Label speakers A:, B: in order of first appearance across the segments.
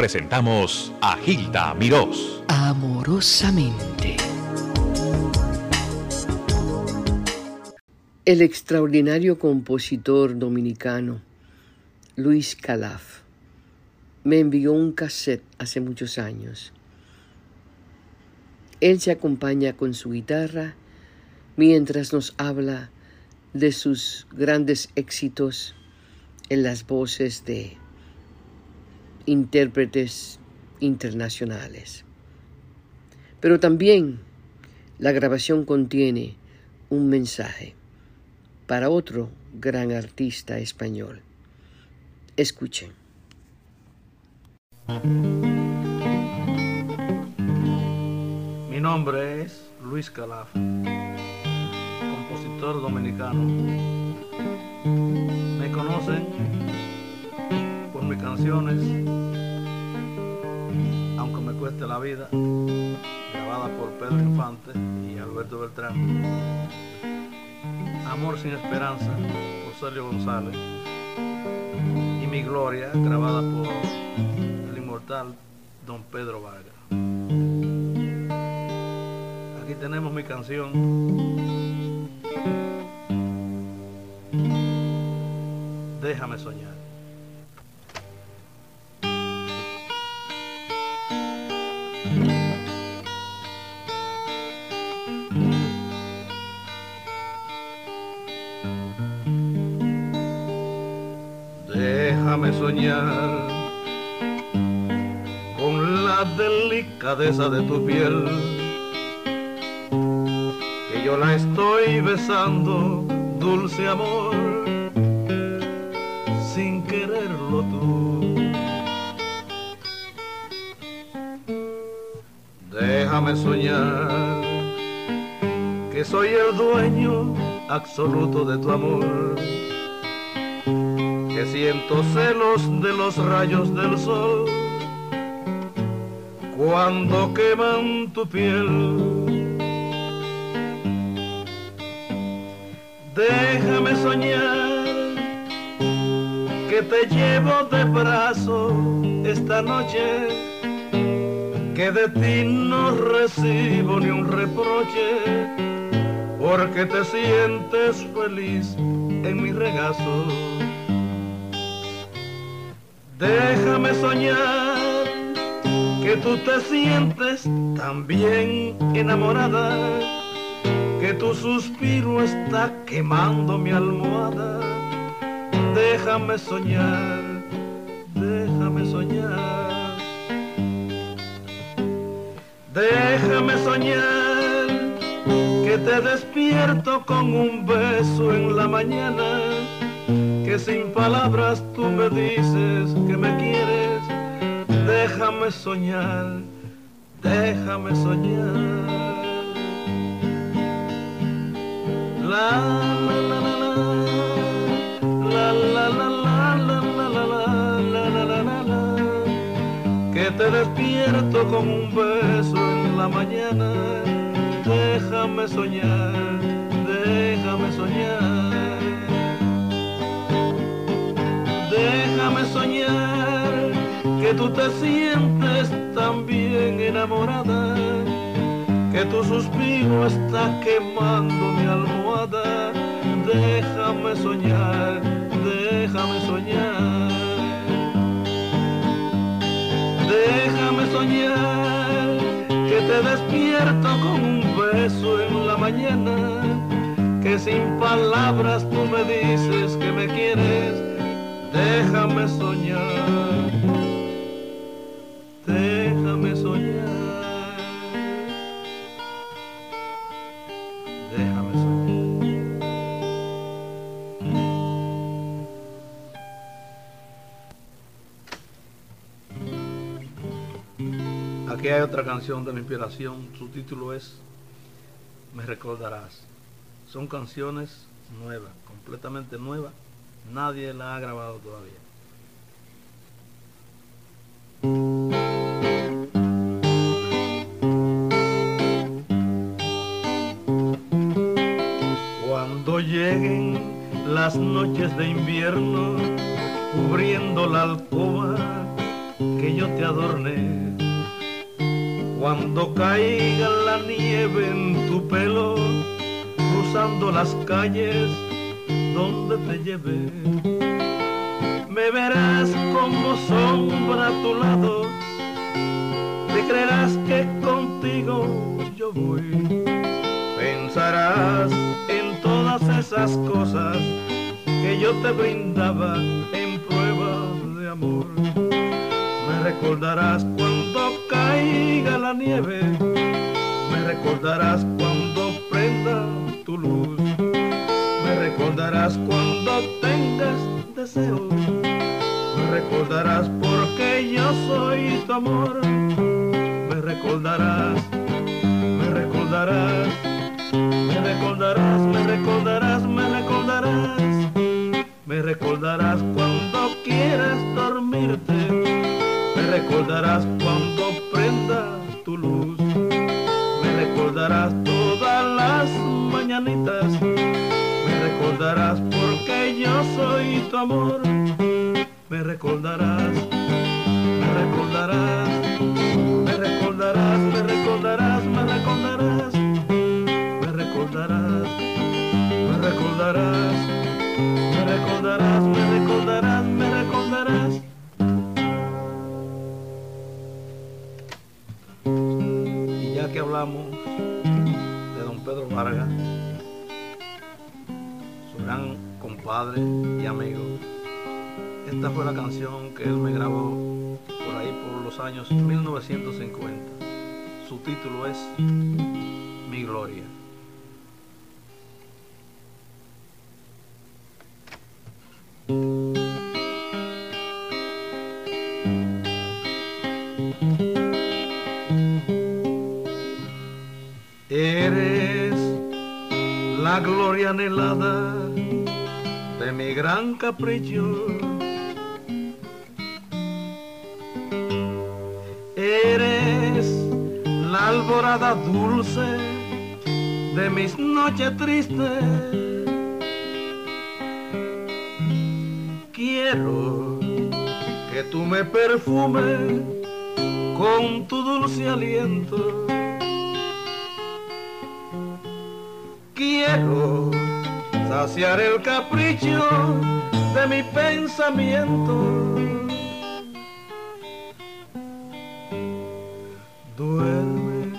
A: presentamos a Gilda Mirós.
B: Amorosamente. El extraordinario compositor dominicano Luis Calaf me envió un cassette hace muchos años. Él se acompaña con su guitarra mientras nos habla de sus grandes éxitos en las voces de intérpretes internacionales. Pero también la grabación contiene un mensaje para otro gran artista español. Escuchen.
C: Mi nombre es Luis Calaf, compositor dominicano. Me conocen canciones, aunque me cueste la vida, grabadas por Pedro Infante y Alberto Beltrán. Amor sin esperanza, por Sergio González. Y Mi Gloria, grabada por el inmortal Don Pedro Vargas. Aquí tenemos mi canción. Déjame soñar. Déjame soñar con la delicadeza de tu piel, que yo la estoy besando, dulce amor, Déjame soñar que soy el dueño absoluto de tu amor que siento celos de los rayos del sol cuando queman tu piel. Déjame soñar que te llevo de brazo esta noche, que de ti no recibo ni un reproche, porque te sientes feliz en mi regazo. Déjame soñar que tú te sientes tan bien enamorada, que tu suspiro está quemando mi almohada. Déjame soñar, déjame soñar. Déjame soñar que te despierto con un beso en la mañana que sin palabras tú me dices que me quieres, déjame soñar, déjame soñar. Despierto con un beso en la mañana, déjame soñar, déjame soñar. Déjame soñar que tú te sientes tan bien enamorada, que tu suspiro está quemando mi almohada. Déjame soñar, despierto con un beso en la mañana, que sin palabras tú me dices que me quieres. Déjame soñar, Aquí hay otra canción de mi inspiración, su título es Me recordarás. Son canciones nuevas, completamente nuevas Nadie la ha grabado todavía. Cuando lleguen las noches de invierno, cubriendo la alcoba que yo te adorné. Cuando caiga la nieve en tu pelo, cruzando las calles donde te llevé, me verás como sombra a tu lado, te creerás que contigo yo voy, pensarás en todas esas cosas que yo te brindaba en prueba de amor. Me recordarás cuando la nieve, me recordarás cuando prenda tu luz, me recordarás cuando tengas deseos, me recordarás porque yo soy tu amor, me recordarás, me recordarás, me recordarás, me recordarás, me recordarás. Me recordarás cuando quieras dormirte, me recordarás cuando recordarás todas las mañanitas, me recordarás porque yo soy tu amor, me recordarás, me recordarás, me recordarás, me recordarás, me recordarás, me recordarás, me recordarás recordarás, me recordarás, de don Pedro Vargas, su gran compadre y amigo, esta fue la canción que él me grabó por ahí por los años 1950. Su título es Mi Gloria. La gloria anhelada de mi gran capricho. Eres la alborada dulce de mis noches tristes. Quiero que tú me perfumes con tu dulce aliento saciar el capricho de mi pensamiento. Duerme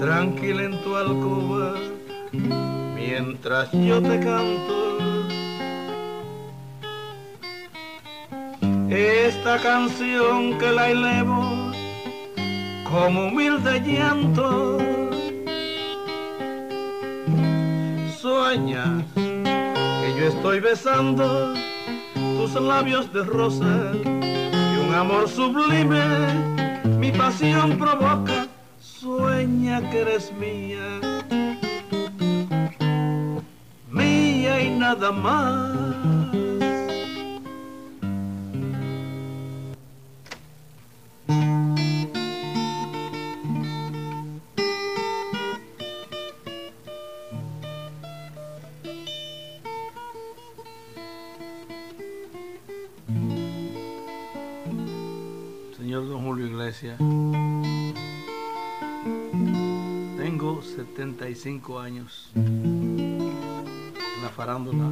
C: tranquila en tu alcoba mientras yo te canto. Esta canción que la elevo como humilde llanto sueñas que yo estoy besando tus labios de rosa y un amor sublime mi pasión provoca. Sueña que eres mía, mía y nada más. Tengo 75 años en la farándula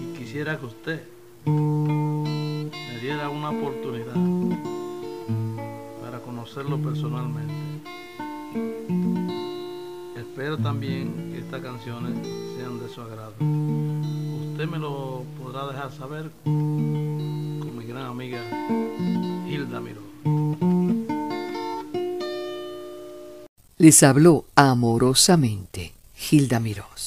C: y quisiera que usted me diera una oportunidad para conocerlo personalmente. Espero también que estas canciones sean de su agrado. Usted me lo podrá dejar saber amiga Hilda Miró.
B: Les habló amorosamente Hilda Mirós.